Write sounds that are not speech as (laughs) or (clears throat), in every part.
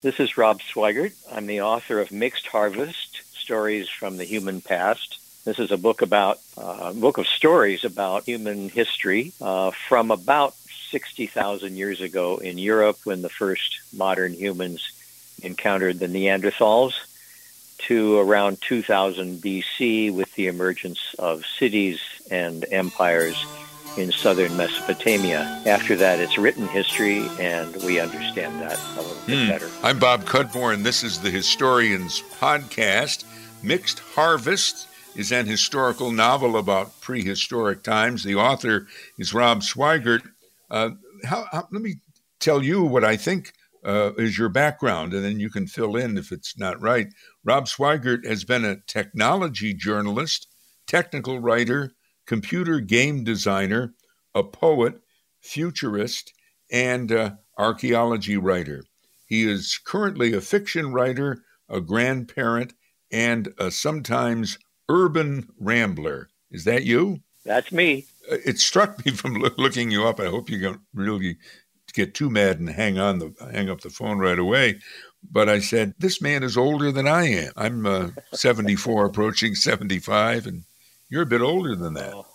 This is Rob Swigart. I'm the author of Mixed Harvest, Stories from the Human Past. This is a book about uh, a book of stories about human history uh, from about 60,000 years ago in Europe when the first modern humans encountered the Neanderthals to around 2000 BC with the emergence of cities and empires in southern Mesopotamia. After that, it's written history, and we understand that a little bit hmm. better. I'm Bob Cudmore, and this is the Historians Podcast. Mixed Harvest is an historical novel about prehistoric times. The author is Rob Swigart. Uh, how, how, let me tell you what I think uh, is your background, and then you can fill in if it's not right. Rob Swigart has been a technology journalist, technical writer, computer game designer, a poet, futurist, and uh, archaeology writer. He is currently a fiction writer, a grandparent, and a sometimes urban rambler. Is that you? That's me. Uh, it struck me from looking you up. I hope you don't really get too mad and hang on the hang up the phone right away. But I said, this man is older than I am. I'm uh, (laughs) 74, approaching 75, and you're a bit older than that. Oh,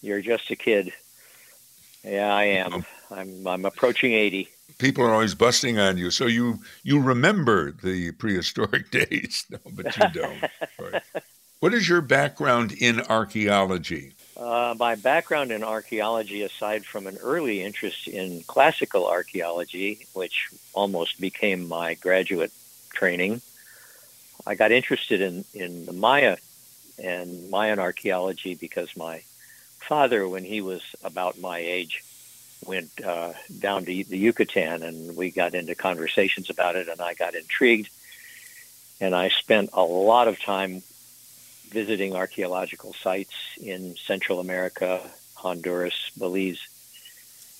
you're just a kid. Yeah, I am. I'm I'm approaching 80. People are always busting on you. So you you remember the prehistoric (laughs) days, no, but you don't. right. What is your background in archaeology? Uh, my background in archaeology, aside from an early interest in classical archaeology, which almost became my graduate training, I got interested in, in the Maya and Mayan archaeology because my father, when he was about my age, went uh, down to the Yucatan and we got into conversations about it and I got intrigued. And I spent a lot of time visiting archaeological sites in Central America, Honduras, Belize,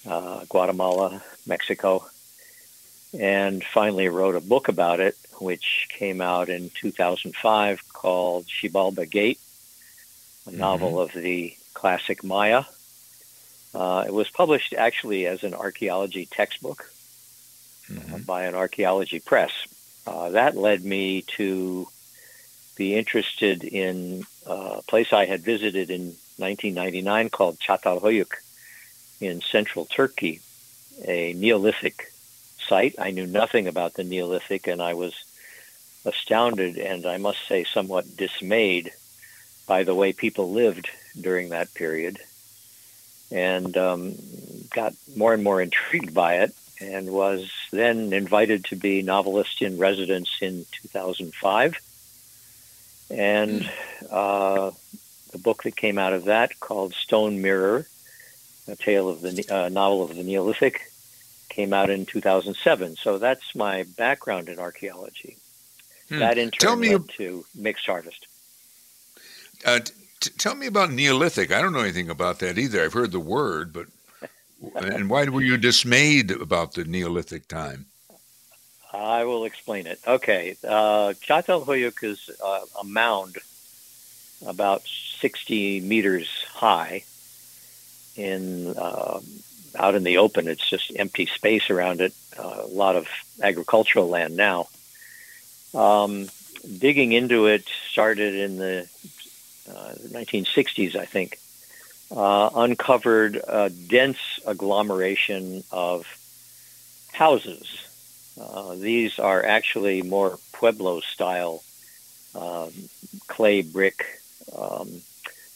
uh, Guatemala, Mexico, and finally wrote a book about it, which came out in 2005 called Xibalba Gate, a mm-hmm. novel of the classic Maya. Uh, it was published actually as an archaeology textbook mm-hmm. uh, by an archaeology press. Uh, that led me to be interested in uh, a place I had visited in 1999 called Çatalhöyük in central Turkey, a Neolithic site. I knew nothing about the Neolithic, and I was astounded and I must say somewhat dismayed by the way people lived during that period, and um, got more and more intrigued by it, and was then invited to be novelist in residence in 2005 and uh, the book that came out of that called Stone Mirror, a tale of the uh, novel of the Neolithic, came out in 2007. So that's my background in archaeology. Hmm. That in turn tell me, led to mixed harvest. Uh, t- tell me about Neolithic. I don't know anything about that either. I've heard the word, but and why were you dismayed about the Neolithic time? I will explain it. Okay, uh, Çatalhöyük is uh, a mound about 60 meters high in uh, out in the open. It's just empty space around it. Uh, a lot of agricultural land now. Um, digging into it started in the 1960s, uh, I think. Uh, uncovered a dense agglomeration of houses uh, these are actually more Pueblo style um, clay brick um,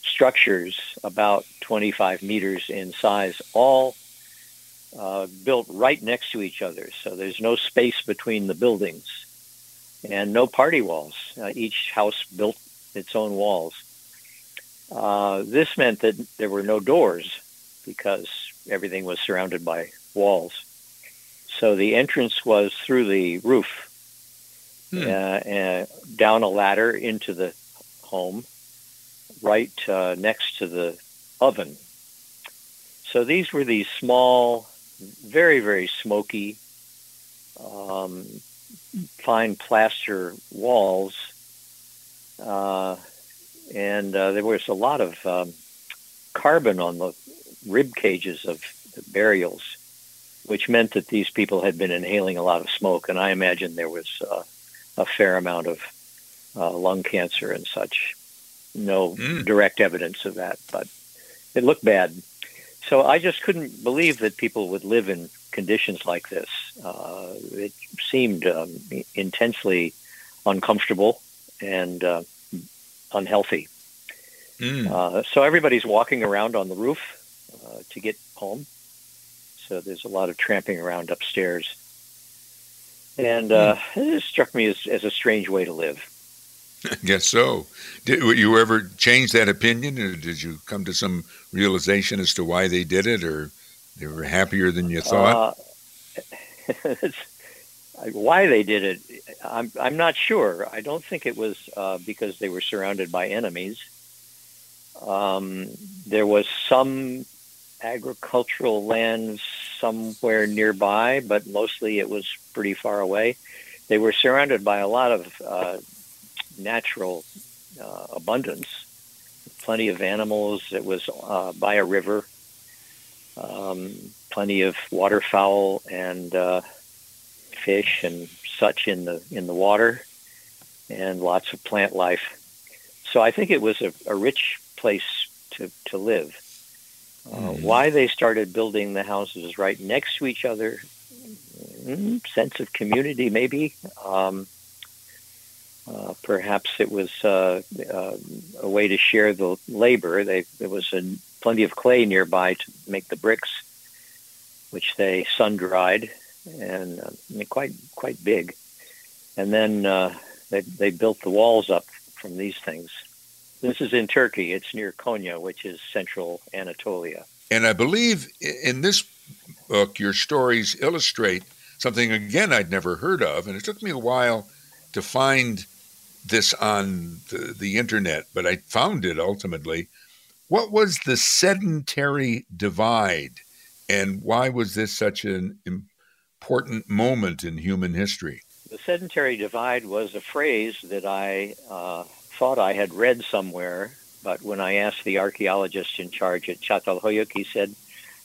structures, about 25 meters in size, all uh, built right next to each other. So there's no space between the buildings and no party walls. Uh, each house built its own walls. Uh, this meant that there were no doors because everything was surrounded by walls. So the entrance was through the roof, hmm. uh, down a ladder into the home, right uh, next to the oven. So these were these small, very, very smoky, um, fine plaster walls. Uh, and uh, there was a lot of um, carbon on the rib cages of the burials which meant that these people had been inhaling a lot of smoke, and I imagine there was uh, a fair amount of uh, lung cancer and such. No mm. direct evidence of that, but it looked bad. So I just couldn't believe that people would live in conditions like this. Uh, it seemed um, intensely uncomfortable and uh, unhealthy. Mm. Uh, so everybody's walking around on the roof uh, to get home. So there's a lot of tramping around upstairs. And uh, mm. it struck me as, as a strange way to live. (laughs) I guess so. Did you ever change that opinion, or did you come to some realization as to why they did it, or they were happier than you thought? Uh, (laughs) why they did it, I'm I'm not sure. I don't think it was uh, because they were surrounded by enemies. Um, there was some agricultural land somewhere nearby, but mostly it was pretty far away. They were surrounded by a lot of uh, natural uh, abundance, plenty of animals. It was uh, by a river, um, plenty of waterfowl and uh, fish and such in the in the water, and lots of plant life. So I think it was a, a rich place to to live. Uh, mm. Why they started building the houses right next to each other, mm, sense of community maybe. Um, uh, perhaps it was uh, uh, a way to share the labor. They, there was a, plenty of clay nearby to make the bricks, which they sun dried and uh, quite quite big. And then uh, they, they built the walls up from these things. This is in Turkey. It's near Konya, which is central Anatolia. And I believe in this book, your stories illustrate something again I'd never heard of, and it took me a while to find this on the, the internet, but I found it ultimately. What was the sedentary divide, and why was this such an important moment in human history? The sedentary divide was a phrase that I uh, thought I had read somewhere, but when I asked the archaeologist in charge at Çatalhöyük, he said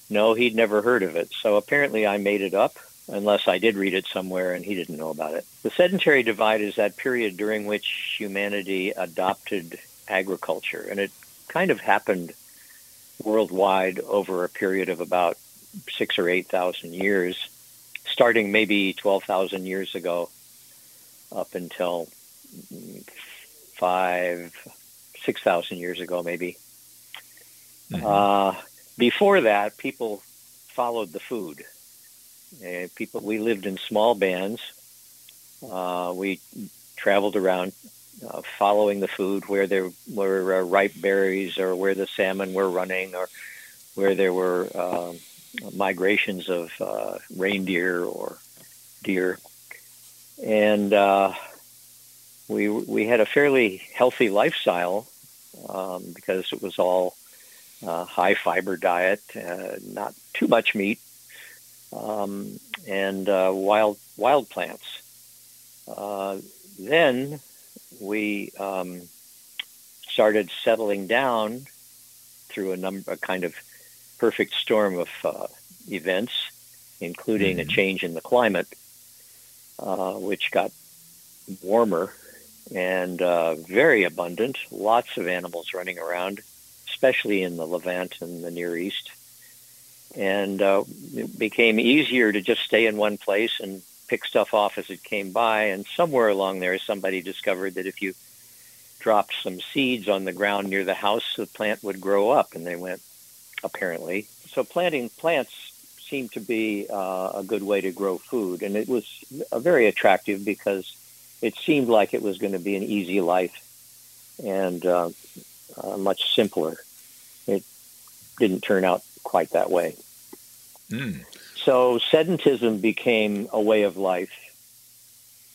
no, he'd never heard of it. So apparently I made it up, unless I did read it somewhere and he didn't know about it. The sedentary divide is that period during which humanity adopted agriculture, and it kind of happened worldwide over a period of about six or eight thousand years, starting maybe twelve thousand years ago, up until five, six thousand years ago, maybe. Mm-hmm. Uh, before that, people followed the food. Uh, people, we lived in small bands. Uh, we traveled around uh, following the food where there were uh, ripe berries or where the salmon were running or where there were um, migrations of uh, reindeer or deer. And uh, we we had a fairly healthy lifestyle um, because it was all uh, high fiber diet, uh, not too much meat, um, and uh, wild wild plants. Uh, then we um, started settling down through a number, a kind of perfect storm of uh, events, including mm-hmm. a change in the climate, uh, which got warmer and uh, very abundant, lots of animals running around, especially in the Levant and the Near East. And uh, it became easier to just stay in one place and pick stuff off as it came by. And somewhere along there, somebody discovered that if you dropped some seeds on the ground near the house, the plant would grow up. And they went, apparently. So planting plants seemed to be uh, a good way to grow food. And it was very attractive because it seemed like it was going to be an easy life and uh, uh, much simpler. It didn't turn out quite that way. Mm. So sedentism became a way of life,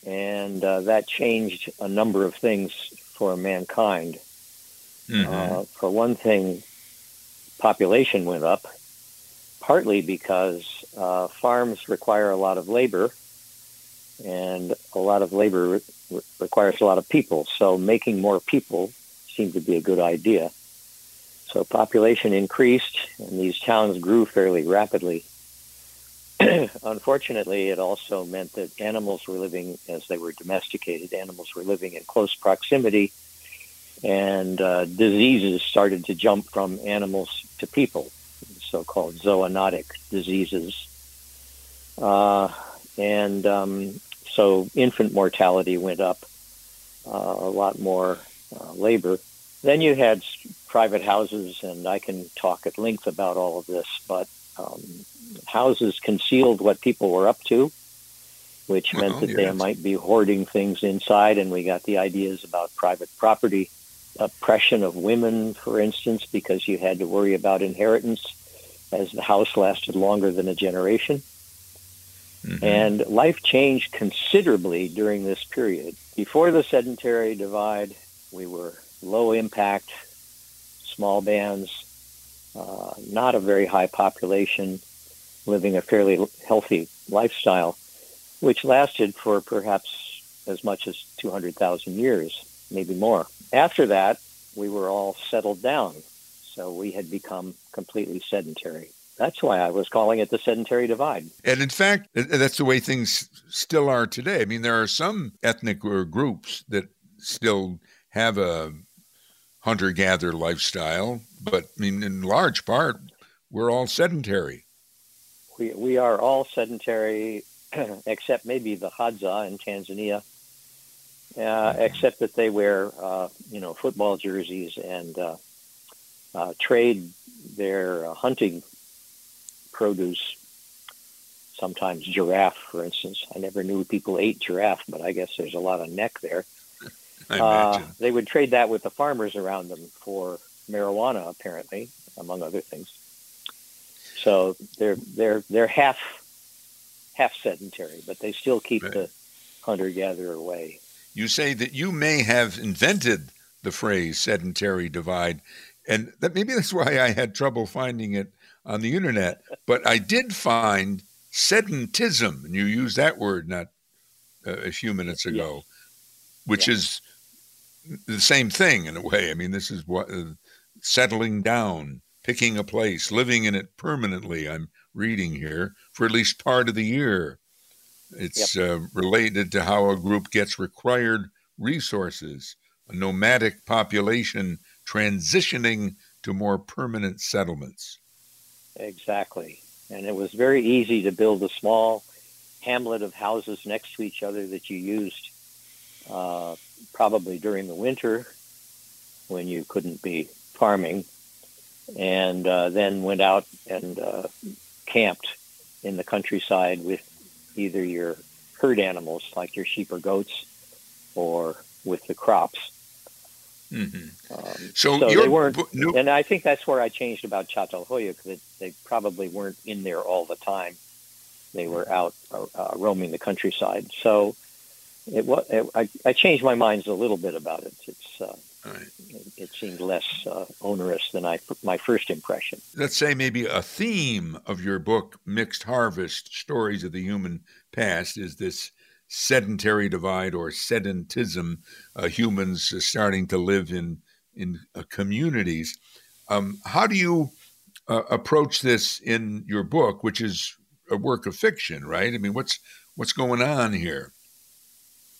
and uh, that changed a number of things for mankind. Mm-hmm. Uh, for one thing, population went up, partly because uh, farms require a lot of labor and a lot of labor re- requires a lot of people. So making more people seemed to be a good idea. So population increased, and these towns grew fairly rapidly. (clears throat) unfortunately, it also meant that animals were living, as they were domesticated, animals were living in close proximity, and uh, diseases started to jump from animals to people, so-called zoonotic diseases. Uh, and um, so infant mortality went up, uh, a lot more uh, labor. Then you had private houses, and I can talk at length about all of this, but um, houses concealed what people were up to, which meant oh, that yes. they might be hoarding things inside, and we got the ideas about private property, oppression of women, for instance, because you had to worry about inheritance as the house lasted longer than a generation. Mm-hmm. And life changed considerably during this period. Before the sedentary divide, we were low impact, small bands, uh, not a very high population, living a fairly healthy lifestyle, which lasted for perhaps as much as 200,000 years, maybe more. After that, we were all settled down, so we had become completely sedentary. That's why I was calling it the sedentary divide. And in fact, that's the way things still are today. I mean, there are some ethnic uh, groups that still have a hunter gatherer lifestyle, but I mean, in large part, we're all sedentary. We, we are all sedentary, (clears throat) except maybe the Hadza in Tanzania, uh, except that they wear, uh, you know, football jerseys and uh, uh trade their uh, hunting produce. Sometimes giraffe, for instance. I never knew people ate giraffe, but I guess there's a lot of neck there. (laughs) Uh, they would trade that with the farmers around them for marijuana, apparently, among other things. So they're they're they're half half sedentary, but they still keep right. the hunter gatherer way. You say that you may have invented the phrase sedentary divide, and that maybe that's why I had trouble finding it on the internet. but I did find sedentism, and you used that word not uh, a few minutes ago, which is the same thing in a way. I mean, this is what uh, settling down, picking a place, living in it permanently. I'm reading here for at least part of the year. It's yep. uh, related to how a group gets required resources, a nomadic population transitioning to more permanent settlements. Exactly. And it was very easy to build a small hamlet of houses next to each other that you used uh, probably during the winter when you couldn't be farming, and uh, then went out and uh, camped in the countryside with either your herd animals like your sheep or goats or with the crops. Mm-hmm. Um, so, so they weren't, and I think that's where I changed about Çatalhöyük because they probably weren't in there all the time. They were out uh, uh roaming the countryside. So it was. It, I, I changed my mind a little bit about it. It's uh, right. it, it, seemed less uh, onerous than I my first impression. Let's say maybe a theme of your book, Mixed Harvest: Stories of the Human Past, is this sedentary divide or sedentism. Uh, humans starting to live in in uh, communities. Um, how do you uh, approach this in your book, which is a work of fiction, right? I mean, what's what's going on here?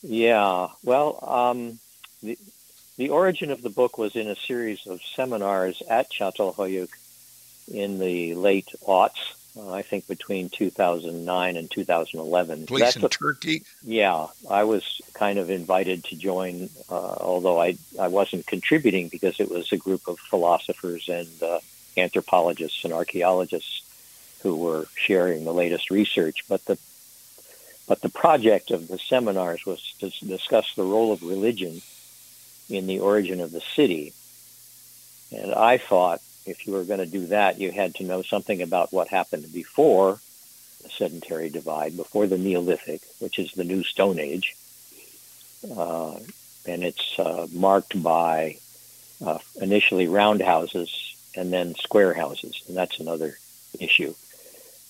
Yeah, well, um, the, the origin of the book was in a series of seminars at Çatalhöyük in the late aughts, uh, I think between 2009 and 2011. Place That's in a, Turkey? Yeah, I was kind of invited to join, uh, although I, I wasn't contributing because it was a group of philosophers and uh, anthropologists and archaeologists who were sharing the latest research. But the but the project of the seminars was to discuss the role of religion in the origin of the city. And I thought if you were going to do that, you had to know something about what happened before the sedentary divide, before the Neolithic, which is the new Stone Age. Uh, and it's uh, marked by uh, initially round houses and then square houses, and that's another issue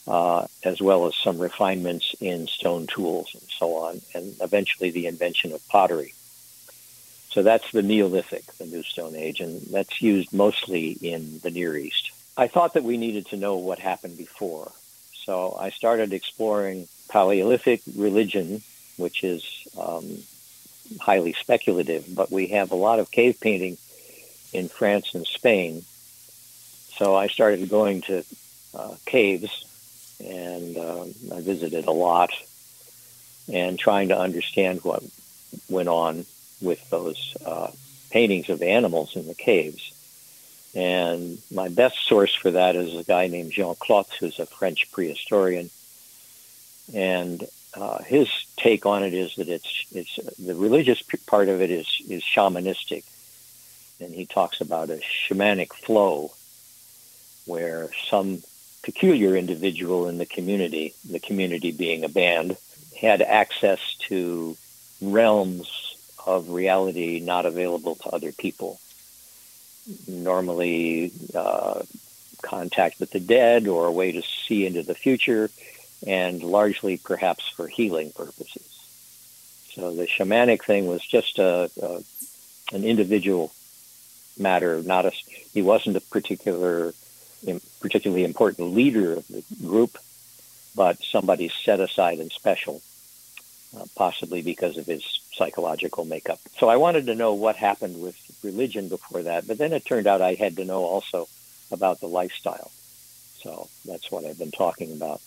uh, as well as some refinements in stone tools and so on, and eventually the invention of pottery. So that's the Neolithic, the New Stone Age, and that's used mostly in the Near East. I thought that we needed to know what happened before. So I started exploring Paleolithic religion, which is um, highly speculative, but we have a lot of cave painting in France and Spain. So I started going to uh, caves, and uh, I visited a lot, and trying to understand what went on with those uh, paintings of animals in the caves. And my best source for that is a guy named Jean Clottes, who's a French prehistorian. And uh, his take on it is that it's it's the religious part of it is is shamanistic, and he talks about a shamanic flow, where some peculiar individual in the community, the community being a band, had access to realms of reality not available to other people. Normally, uh, contact with the dead or a way to see into the future, and largely perhaps for healing purposes. So the shamanic thing was just a, a an individual matter, not a. He wasn't a particular, particularly important leader of the group, but somebody set aside and special, uh, possibly because of his psychological makeup. So I wanted to know what happened with religion before that, but then it turned out I had to know also about the lifestyle. So that's what I've been talking about.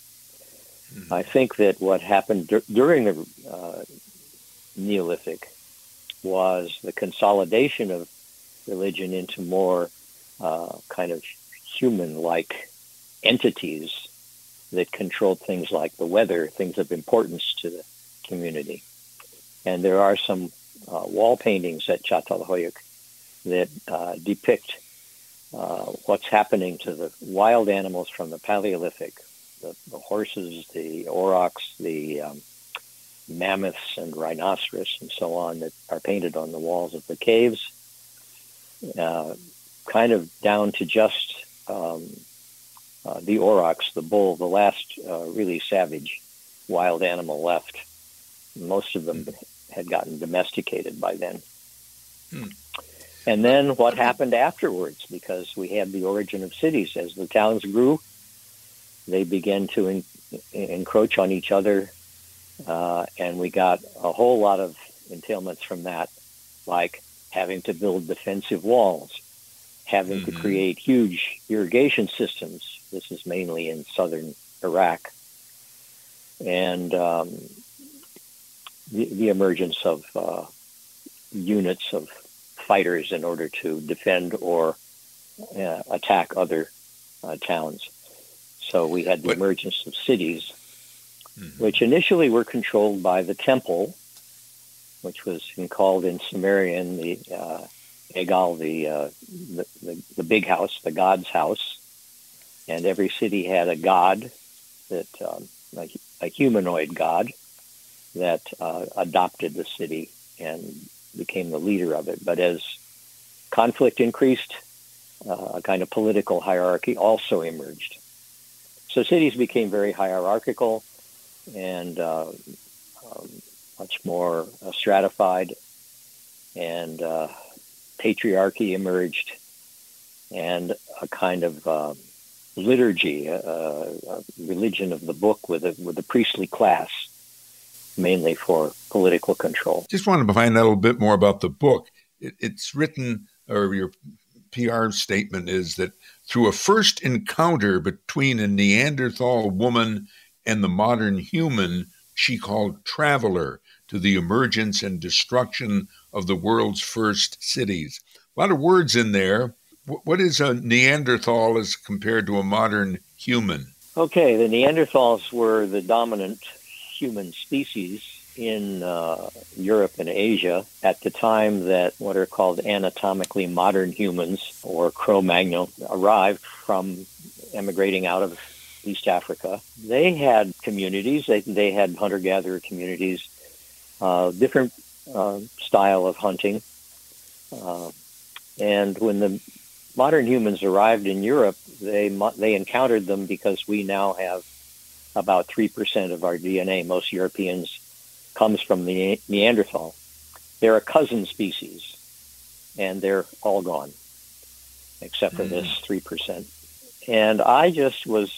Mm-hmm. I think that what happened dur- during the uh, Neolithic was the consolidation of religion into more uh, kind of human-like entities that controlled things like the weather, things of importance to the community. And there are some uh, wall paintings at Çatalhöyük that uh, depict uh, what's happening to the wild animals from the Paleolithic, the, the horses, the aurochs, the um, mammoths and rhinoceros and so on that are painted on the walls of the caves, uh, kind of down to just um, uh, the aurochs, the bull, the last uh, really savage wild animal left. Most of them had gotten domesticated by then. Hmm. And then what happened afterwards? Because we had the origin of cities. As the towns grew, they began to en- encroach on each other, uh, and we got a whole lot of entailments from that, like having to build defensive walls, having mm-hmm. to create huge irrigation systems. This is mainly in southern Iraq. And um, the, the emergence of uh, units of fighters in order to defend or uh, attack other uh, towns. So we had the but, emergence of cities, mm-hmm. which initially were controlled by the temple, which was called in Sumerian the uh, Egal, the, uh, the, the, the big house, the god's house, and every city had a god that um, a, a humanoid god that uh, adopted the city and became the leader of it. But as conflict increased, uh, a kind of political hierarchy also emerged. So cities became very hierarchical and uh, um, much more uh, stratified, and uh, patriarchy emerged, and a kind of uh, liturgy, a, religion of the book with a, with a priestly class mainly for political control. Just wanted to find out a little bit more about the book. It, it's written, or your PR statement is that through a first encounter between a Neanderthal woman and the modern human, she called traveler to the emergence and destruction of the world's first cities. A lot of words in there. What is a Neanderthal as compared to a modern human? Okay, the Neanderthals were the dominant human species in uh, Europe and Asia at the time that what are called anatomically modern humans or Cro-Magnon arrived from emigrating out of East Africa. They had communities. They, they had hunter-gatherer communities, uh, different uh, style of hunting. Uh, and when the modern humans arrived in Europe, they they encountered them because we now have about 3% of our DNA, most Europeans, comes from the Neanderthal. They're a cousin species, and they're all gone, except for mm. this 3%. and I just was,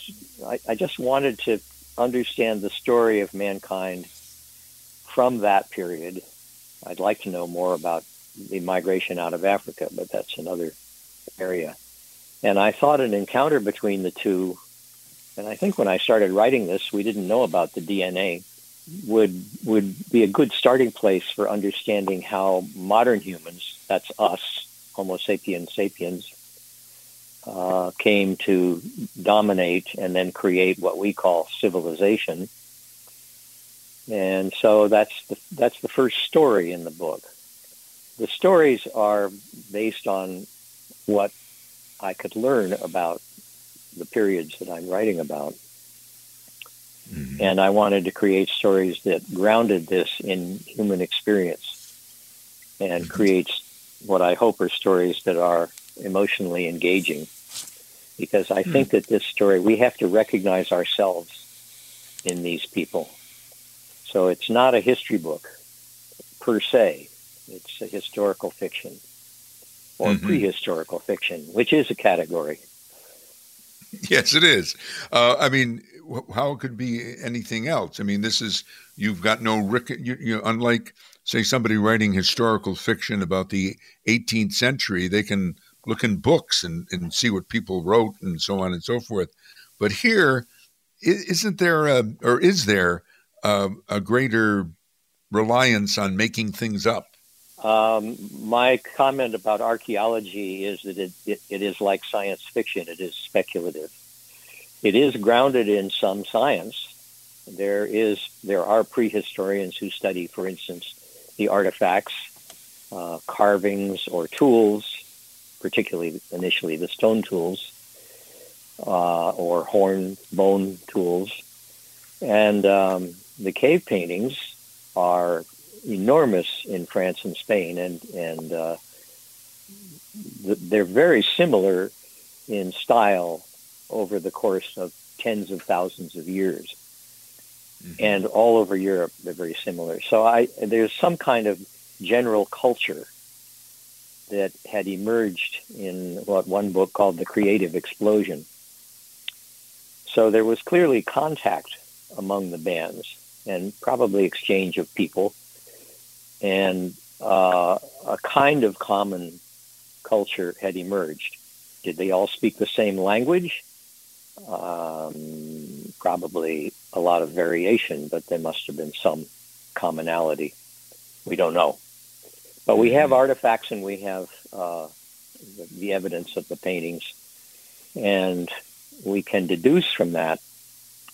I, I just wanted to understand the story of mankind from that period. I'd like to know more about the migration out of Africa, but that's another area. And I thought an encounter between the two, and I think when I started writing this, we didn't know about the DNA, would would be a good starting place for understanding how modern humans, that's us, Homo sapiens sapiens, uh, came to dominate and then create what we call civilization. And so that's the, that's the first story in the book. The stories are based on what I could learn about the periods that I'm writing about. Mm-hmm. And I wanted to create stories that grounded this in human experience and mm-hmm. creates what I hope are stories that are emotionally engaging because I think hmm. that this story, we have to recognize ourselves in these people. So it's not a history book per se. It's a historical fiction or mm-hmm. prehistorical fiction, which is a category. (laughs) Yes, it is. Uh, I mean, how could be anything else? I mean, this is you've got no you, you know, unlike say somebody writing historical fiction about the 18th century, they can look in books and, and see what people wrote and so on and so forth. But here, isn't there a, or is there a, a greater reliance on making things up? Um, my comment about archaeology is that it, it, it is like science fiction. It is speculative. It is grounded in some science. There is there are prehistorians who study, for instance, the artifacts, uh, carvings, or tools particularly initially the stone tools uh, or horn bone tools. And um, the cave paintings are enormous in France and Spain, and and uh, th- they're very similar in style over the course of tens of thousands of years. Mm-hmm. And all over Europe, they're very similar. So I, there's some kind of general culture that had emerged in what one book called the creative explosion. So there was clearly contact among the bands and probably exchange of people and uh, a kind of common culture had emerged. Did they all speak the same language? Um, probably a lot of variation, but there must have been some commonality. We don't know. But we have artifacts and we have uh, the, the, evidence of the paintings, and we can deduce from that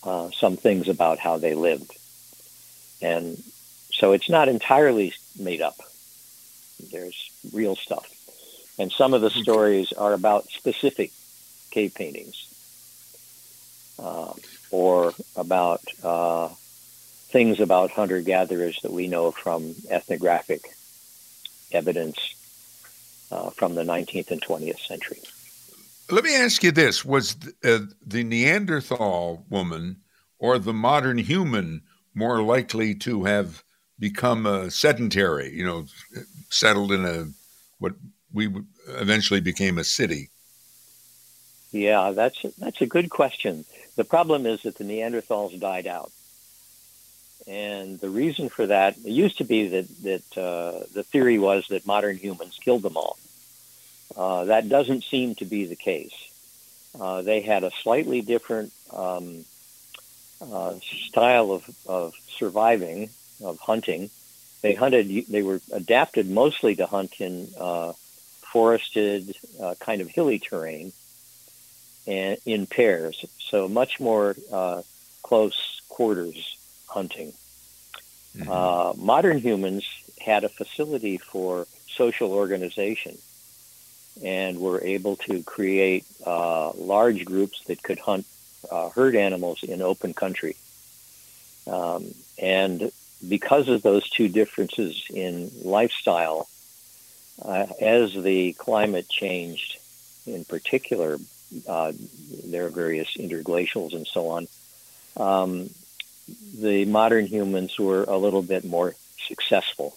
uh, some things about how they lived. And so it's not entirely made up. There's real stuff. And some of the stories are about specific cave paintings uh, or about uh, things about hunter gatherers that we know from ethnographic evidence uh, from the 19th and 20th century. Let me ask you this Was uh, the Neanderthal woman or the modern human more likely to have become a sedentary, you know, settled in a what we eventually became a city? Yeah, that's that's a good question. The problem is that the Neanderthals died out. And the reason for that it used to be that that uh, the theory was that modern humans killed them all. Uh, that doesn't seem to be the case. Uh, they had a slightly different um, uh, style of, of surviving, of hunting. They hunted. They were adapted mostly to hunt in uh, forested, uh, kind of hilly terrain, and in pairs. So much more close quarters hunting. Mm-hmm. Uh, modern humans had a facility for social organization and were able to create uh, large groups that could hunt uh, herd animals in open country. Um, and because of those two differences in lifestyle, uh, as the climate changed, in particular, uh, there are various interglacials and so on. Um, the modern humans were a little bit more successful.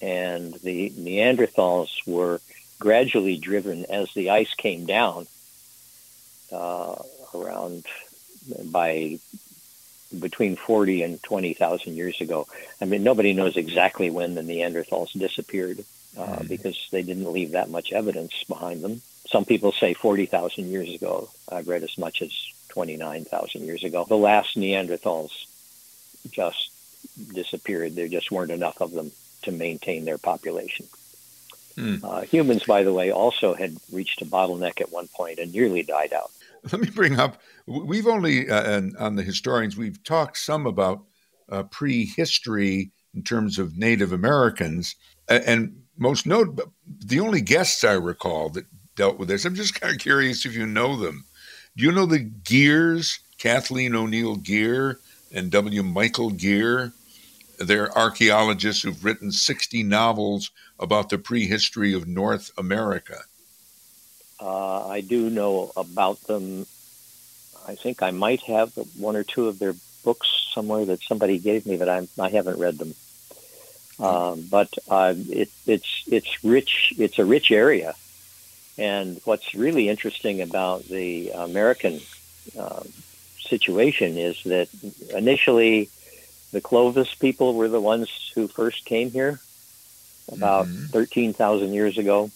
And the Neanderthals were gradually driven as the ice came down uh, around by between 40 and 20,000 years ago. I mean, nobody knows exactly when the Neanderthals disappeared uh, mm. because they didn't leave that much evidence behind them. Some people say 40,000 years ago. I've read as much as 29,000 years ago. The last Neanderthals just disappeared. There just weren't enough of them to maintain their population. Mm. Uh, humans, by the way, also had reached a bottleneck at one point and nearly died out. (laughs) Let me bring up. We've only uh, on the historians we've talked some about uh, prehistory in terms of Native Americans, and most note the only guests I recall that dealt with this. I'm just kind of curious if you know them. Do you know the Geers, Kathleen O'Neill Gear and W. Michael Gear? They're archaeologists who've written 60 novels about the prehistory of North America. Uh, I do know about them. I think I might have one or two of their books somewhere that somebody gave me, but I, I haven't read them. Um, but uh, it, it's it's rich. It's a rich area, and what's really interesting about the American uh, situation is that initially the Clovis people were the ones who first came here about mm-hmm. 13,000 years ago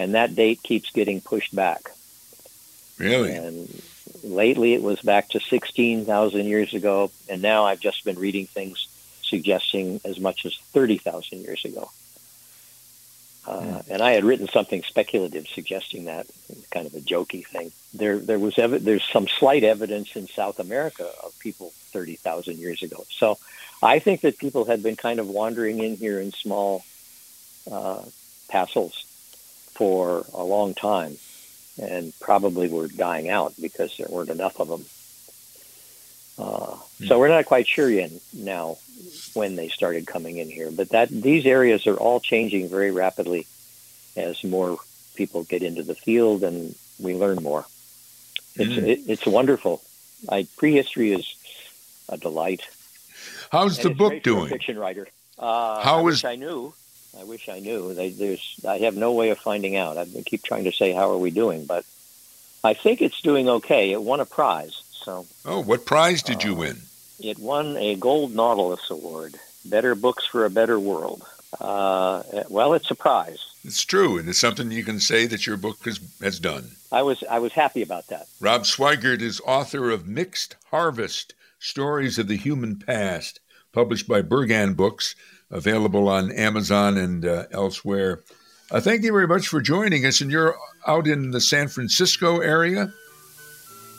and that date keeps getting pushed back. Really? And lately it was back to 16,000 years ago, and now I've just been reading things suggesting as much as 30,000 years ago. Uh, mm. And I had written something speculative suggesting that, kind of a jokey thing. There, there was ev- there's some slight evidence in South America of people 30,000 years ago. So I think that people had been kind of wandering in here in small uh, passels for a long time and probably were dying out because there weren't enough of them. Uh, mm. So we're not quite sure yet now when they started coming in here, but that these areas are all changing very rapidly as more people get into the field and we learn more. It's mm. it, it's wonderful. I, prehistory is a delight. How's and the book doing? fiction writer. Uh, How I is I knew I wish I knew. They, there's, I have no way of finding out. I keep trying to say, "How are we doing?" But I think it's doing okay. It won a prize. So. Oh, what prize did you uh, win? It won a Gold Nautilus Award. Better books for a better world. Uh, well, it's a prize. It's true, and it's something you can say that your book has, has done. I was I was happy about that. Rob Swigart is author of Mixed Harvest: Stories of the Human Past, published by Berghahn Books available on Amazon and uh, elsewhere. Uh, thank you very much for joining us. And you're out in the San Francisco area?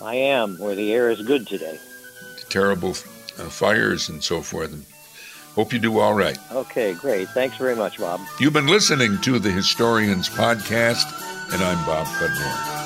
I am, where the air is good today. Terrible uh, fires and so forth. And hope you do all right. Okay, great. Thanks very much, Bob. You've been listening to the Historians Podcast, and I'm Bob Cudmore.